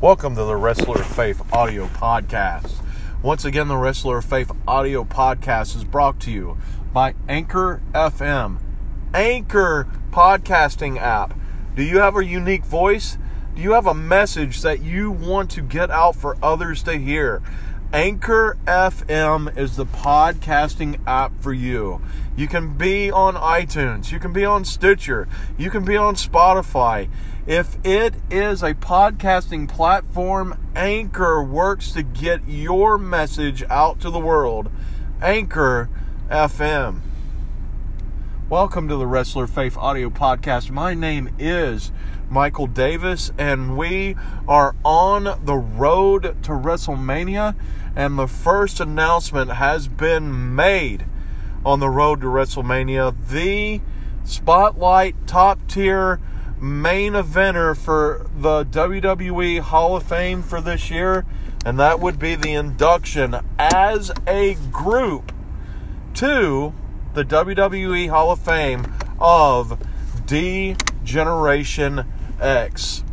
Welcome to the Wrestler of Faith audio podcast. Once again, the Wrestler of Faith audio podcast is brought to you by Anchor FM, Anchor podcasting app. Do you have a unique voice? Do you have a message that you want to get out for others to hear? Anchor FM is the podcasting app for you. You can be on iTunes, you can be on Stitcher, you can be on Spotify. If it is a podcasting platform, Anchor works to get your message out to the world. Anchor FM. Welcome to the Wrestler Faith Audio Podcast. My name is Michael Davis, and we are on the road to WrestleMania. And the first announcement has been made on the road to WrestleMania. The Spotlight top tier main eventer for the WWE Hall of Fame for this year, and that would be the induction as a group to the WWE Hall of Fame of D Generation X.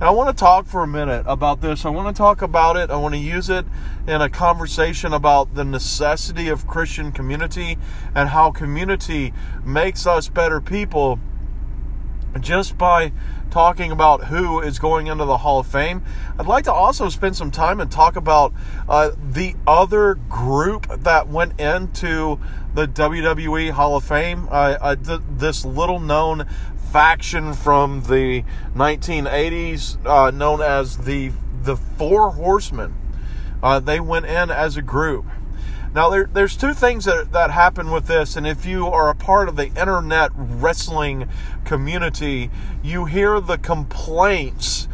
Now, I want to talk for a minute about this. I want to talk about it. I want to use it in a conversation about the necessity of Christian community and how community makes us better people just by talking about who is going into the Hall of Fame, I'd like to also spend some time and talk about uh, the other group that went into the WWE Hall of Fame. Uh, uh, th- this little known faction from the 1980s, uh, known as the the Four Horsemen. Uh, they went in as a group. Now, there, there's two things that, that happen with this, and if you are a part of the internet wrestling community, you hear the complaints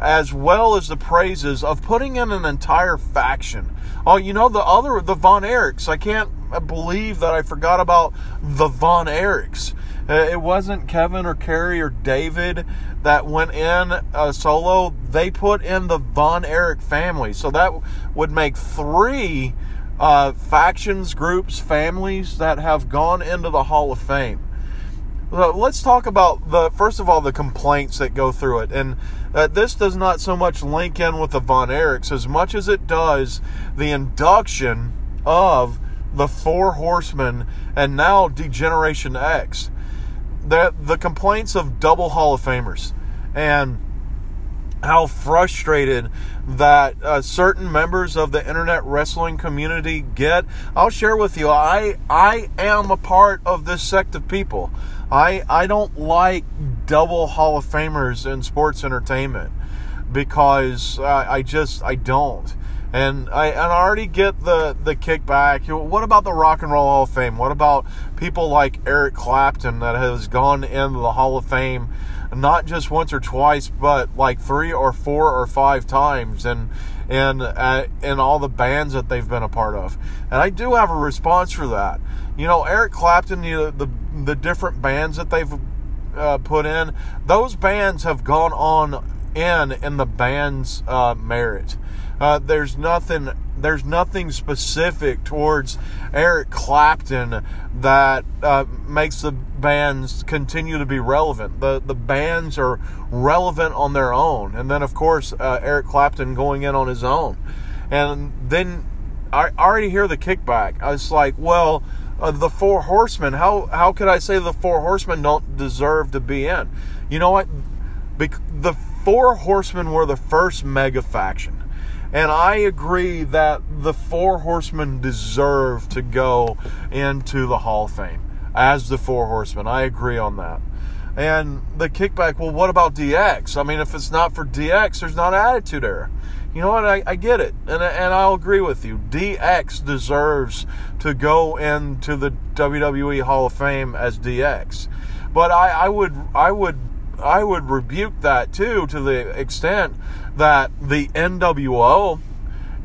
as well as the praises of putting in an entire faction. Oh, you know, the other, the Von Erichs, I can't believe that I forgot about the Von Erichs. Uh, it wasn't Kevin or Kerry or David that went in uh, solo. They put in the Von Erich family. So that would make three uh, factions, groups, families that have gone into the Hall of Fame. So let's talk about the first of all the complaints that go through it, and uh, this does not so much link in with the Von Erichs as much as it does the induction of the Four Horsemen and now D Generation X. The the complaints of double Hall of Famers and how frustrated that uh, certain members of the internet wrestling community get. I'll share with you. I I am a part of this sect of people. I I don't like double Hall of Famers in sports entertainment because uh, I just I don't. And I, and I already get the, the kickback. What about the Rock and Roll Hall of Fame? What about people like Eric Clapton that has gone into the Hall of Fame not just once or twice, but like three or four or five times, and and uh, and all the bands that they've been a part of. And I do have a response for that. You know, Eric Clapton, know, the the different bands that they've uh, put in, those bands have gone on in in the band's uh, merit. Uh, there's nothing there's nothing specific towards Eric Clapton that uh, makes the bands continue to be relevant. The the bands are relevant on their own, and then of course uh, Eric Clapton going in on his own, and then I already hear the kickback. I was like, well. Uh, the four horsemen. How how could I say the four horsemen don't deserve to be in? You know what? Bec- the four horsemen were the first mega faction and I agree that the Four Horsemen deserve to go into the Hall of Fame as the Four Horsemen. I agree on that. And the kickback, well, what about DX? I mean, if it's not for DX, there's not attitude there. You know what? I, I get it. And, and I'll agree with you. DX deserves to go into the WWE Hall of Fame as DX. But I, I would I would I would rebuke that too to the extent that the NWO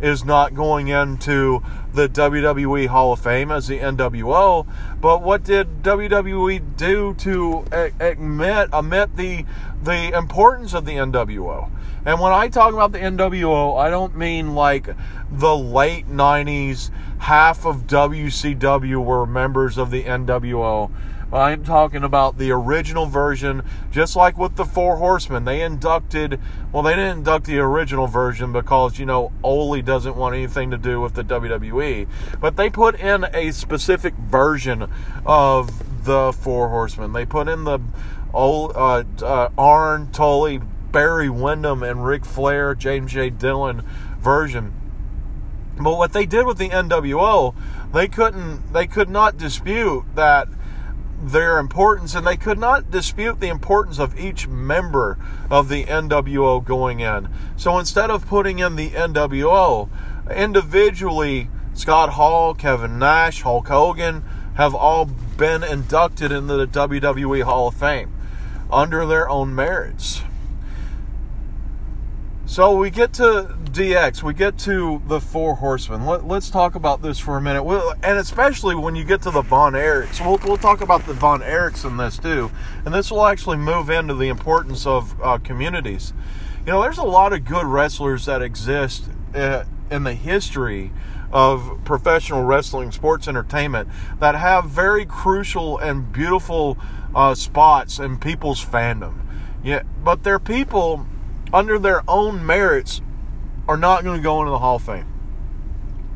is not going into the WWE Hall of Fame as the NWO. But what did WWE do to admit admit the the importance of the NWO? And when I talk about the NWO, I don't mean like the late 90s, half of WCW were members of the NWO. I'm talking about the original version, just like with the Four Horsemen. They inducted, well, they didn't induct the original version because, you know, Ole doesn't want anything to do with the WWE. But they put in a specific version of the Four Horsemen. They put in the old, uh, uh, Arn, Tully, Barry Windham, and Ric Flair, James J. Dillon version. But what they did with the NWO, they couldn't, they could not dispute that their importance, and they could not dispute the importance of each member of the NWO going in. So instead of putting in the NWO, individually, Scott Hall, Kevin Nash, Hulk Hogan have all been inducted into the WWE Hall of Fame under their own merits. So we get to DX, we get to the Four Horsemen. Let, us talk about this for a minute, we'll, and especially when you get to the Von Erichs. We'll, we'll talk about the Von Erichs in this too, and this will actually move into the importance of uh, communities. You know, there's a lot of good wrestlers that exist uh, in the history of professional wrestling sports entertainment that have very crucial and beautiful uh, spots in people's fandom. Yeah, but they're people under their own merits, are not going to go into the Hall of Fame.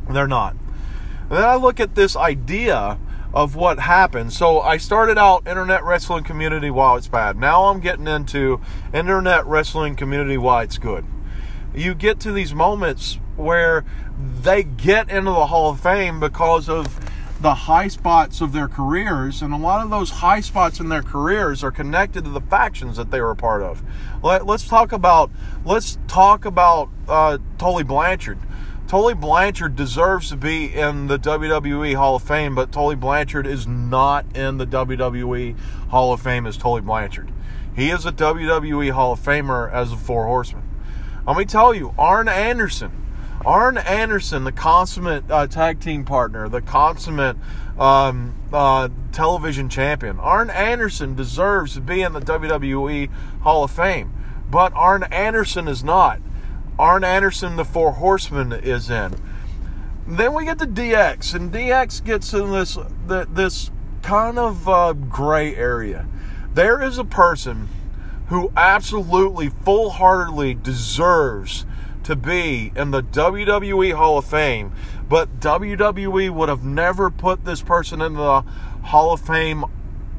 They're not. And then I look at this idea of what happened. So I started out internet wrestling community while it's bad. Now I'm getting into internet wrestling community why it's good. You get to these moments where they get into the Hall of Fame because of the high spots of their careers, and a lot of those high spots in their careers are connected to the factions that they were a part of. Let, us talk about let's talk about uh, Tully Blanchard. Tully Blanchard deserves to be in the WWE Hall of Fame, but Tully Blanchard is not in the WWE Hall of Fame as Tully Blanchard. He is a WWE Hall of Famer as a Four Horsemen. Let me tell you, Arn Anderson Arn Anderson, the consummate uh, tag team partner, the consummate um, uh, television champion. Arn Anderson deserves to be in the WWE Hall of Fame, but Arn Anderson is not. Arn Anderson, the Four Horsemen, is in. Then we get to DX, and DX gets in this this kind of uh, gray area. There is a person who absolutely, full heartedly deserves to be in the WWE Hall of Fame, but WWE would have never put this person in the Hall of Fame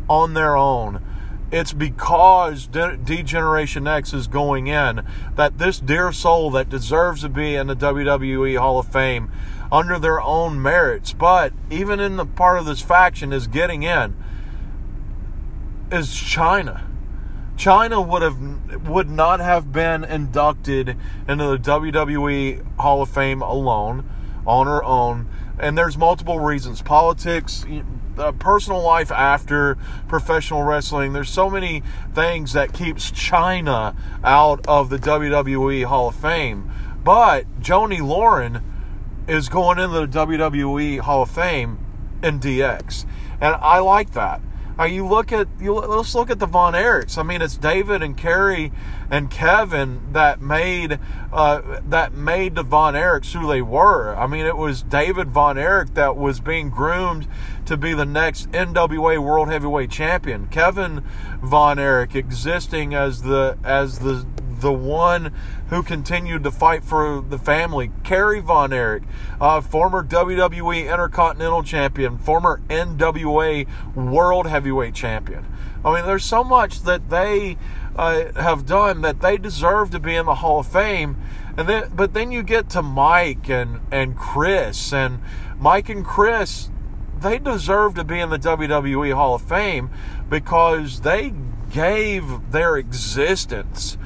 on their own. It's because D Generation X is going in that this dear soul that deserves to be in the WWE Hall of Fame under their own merits, but even in the part of this faction is getting in, is Chyna. Chyna would have would not have been inducted into the WWE Hall of Fame alone on her own. And there's multiple reasons. Politics uh, personal life after professional wrestling. There's so many things that keeps Chyna out of the WWE Hall of Fame. But Joanie Laurer is going into the WWE Hall of Fame in DX and I like that uh, you look at you let's look at the Von Erichs. I mean, it's David and Kerry and Kevin that made uh, that made the Von Erichs who they were. I mean, it was David Von Erich that was being groomed to be the next NWA World Heavyweight Champion. Kevin Von Erich existing as the as the the one who continued to fight for the family. Kerry Von Erich, uh, former WWE Intercontinental Champion, former NWA World Heavyweight Champion. I mean, there's so much that they uh, have done that they deserve to be in the Hall of Fame. And then, but then you get to Mike and and Chris and Mike and Chris. They deserve to be in the WWE Hall of Fame because they gave their existence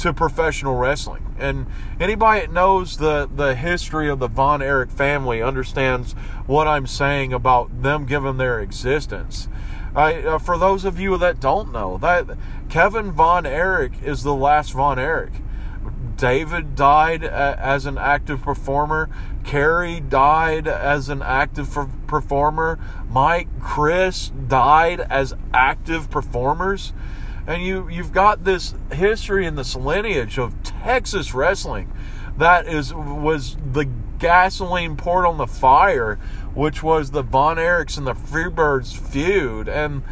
to professional wrestling. And anybody that knows the, the history of the Von Erich family understands what I'm saying about them given their existence. I, uh, for those of you that don't know, that Kevin Von Erich is the last Von Erich. David died a, as an active performer. Kerry died as an active performer. Mike, Chris died as active performers and you you've got this history and this lineage of Texas wrestling that is was the gasoline poured on the fire, which was the Von Erichs and the Freebirds feud, and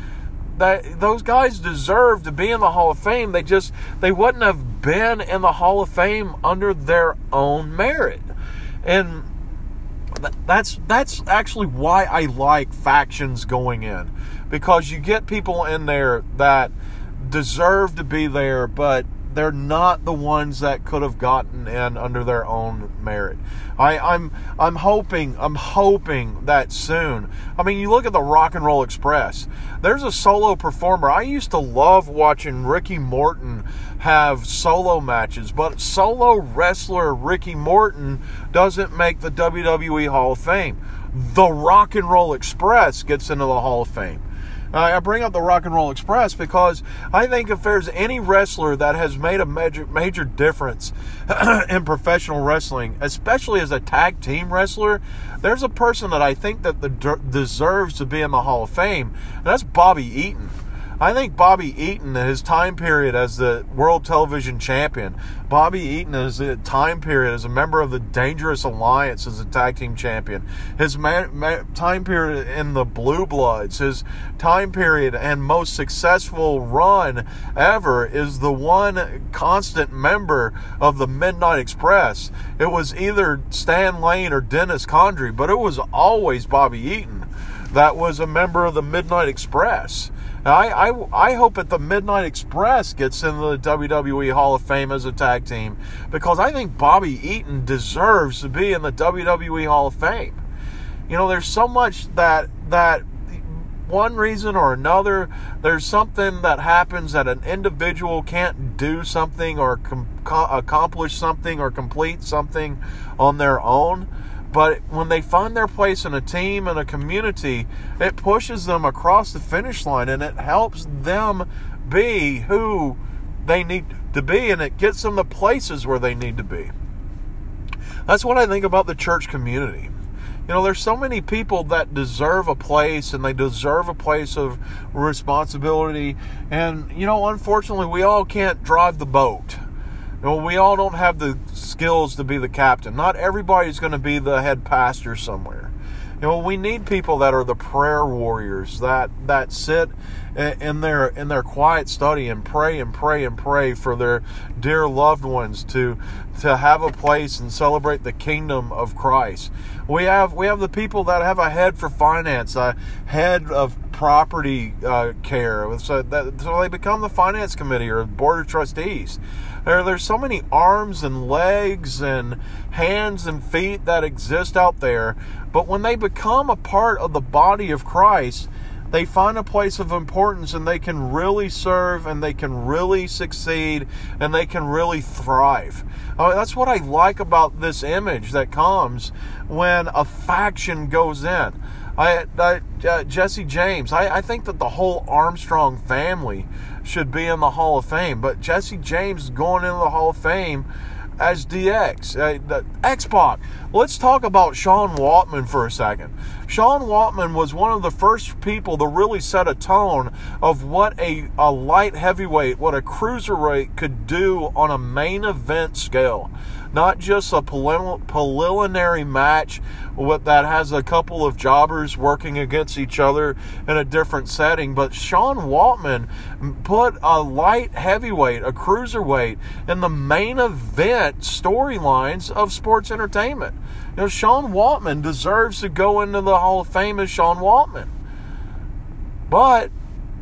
that those guys deserve to be in the Hall of Fame. They just they wouldn't have been in the Hall of Fame under their own merit. And that's that's actually why I like factions going in because you get people in there that deserve to be there but they're not the ones that could have gotten in under their own merit. I, I'm I'm hoping I'm hoping that soon. I mean, you look at the Rock and Roll Express. There's a solo performer. I used to love watching Ricky Morton have solo matches, but solo wrestler Ricky Morton doesn't make the WWE Hall of Fame. The Rock and Roll Express gets into the Hall of Fame. I bring up the Rock and Roll Express because I think if there's any wrestler that has made a major major difference in professional wrestling, especially as a tag team wrestler, there's a person that I think that the, deserves to be in the Hall of Fame, and that's Bobby Eaton. I think Bobby Eaton, his time period as the World Television Champion, Bobby Eaton is a time period as a member of the Dangerous Alliance as a tag team champion, his time period in the Blue Bloods, his time period and most successful run ever is the one constant member of the Midnight Express. It was either Stan Lane or Dennis Condrey, but it was always Bobby Eaton that was a member of the Midnight Express. I, I, I hope that the Midnight Express gets in the WWE Hall of Fame as a tag team because I think Bobby Eaton deserves to be in the WWE Hall of Fame. You know, there's so much that that one reason or another, there's something that happens that an individual can't do something or com- accomplish something or complete something on their own but when they find their place in a team and a community, it pushes them across the finish line and it helps them be who they need to be and it gets them the places where they need to be. That's what I think about the church community. You know, there's so many people that deserve a place and they deserve a place of responsibility. And, you know, unfortunately, we all can't drive the boat. Know, we all don't have the skills to be the captain. Not everybody's going to be the head pastor somewhere. You know, we need people that are the prayer warriors that that sit in their in their quiet study and pray and pray and pray for their dear loved ones to to have a place and celebrate the kingdom of Christ. We have we have the people that have a head for finance, a head of property uh, care, so that so they become the finance committee or board of trustees. There, there's so many arms and legs and hands and feet that exist out there, but when they become a part of the body of Christ, they find a place of importance and they can really serve and they can really succeed and they can really thrive. Uh, that's what I like about this image that comes when a faction goes in. I, I uh, Jesse James. I, I think that the whole Armstrong family should be in the Hall of Fame, but Jesse James is going into the Hall of Fame as DX, uh, the X-Pac. Let's talk about Sean Waltman for a second. Sean Waltman was one of the first people to really set a tone of what a, a light heavyweight, what a cruiserweight could do on a main event scale not just a preliminary match that has a couple of jobbers working against each other in a different setting, but Sean Waltman put a light heavyweight, a cruiserweight, in the main event storylines of sports entertainment. You know, Sean Waltman deserves to go into the Hall of Fame as Sean Waltman. But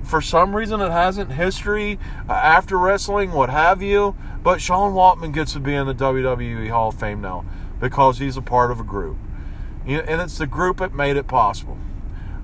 for some reason it hasn't. History uh, after wrestling what have you. But sean waltman gets to be in the wwe hall of fame now because he's a part of a group. And it's the group that made it possible.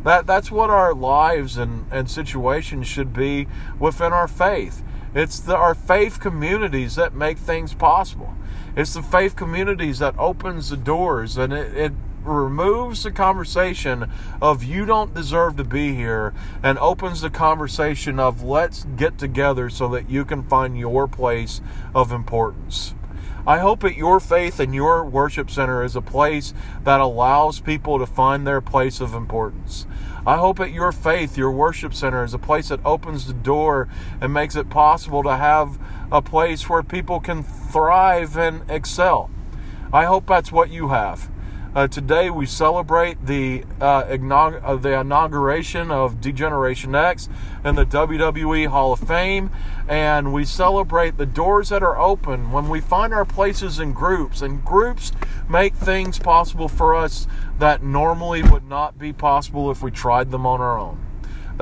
That that's what our lives and, and situations should be within our faith. It's the, our faith communities that make things possible it's the faith communities that opens the doors and it, it removes the conversation of you don't deserve to be here and opens the conversation of let's get together so that you can find your place of importance. I hope that your faith and your worship center is a place that allows people to find their place of importance. I hope that your faith, your worship center, is a place that opens the door and makes it possible to have a place where people can thrive and excel. I hope that's what you have. Uh, today we celebrate the uh, inaug- uh, the inauguration of D Generation X and the WWE Hall of Fame, and we celebrate the doors that are open when we find our places in groups, and groups make things possible for us that normally would not be possible if we tried them on our own.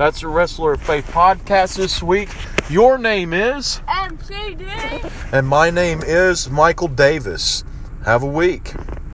That's the Wrestler of Faith podcast this week. Your name is, MCD. and my name is Michael Davis. Have a week.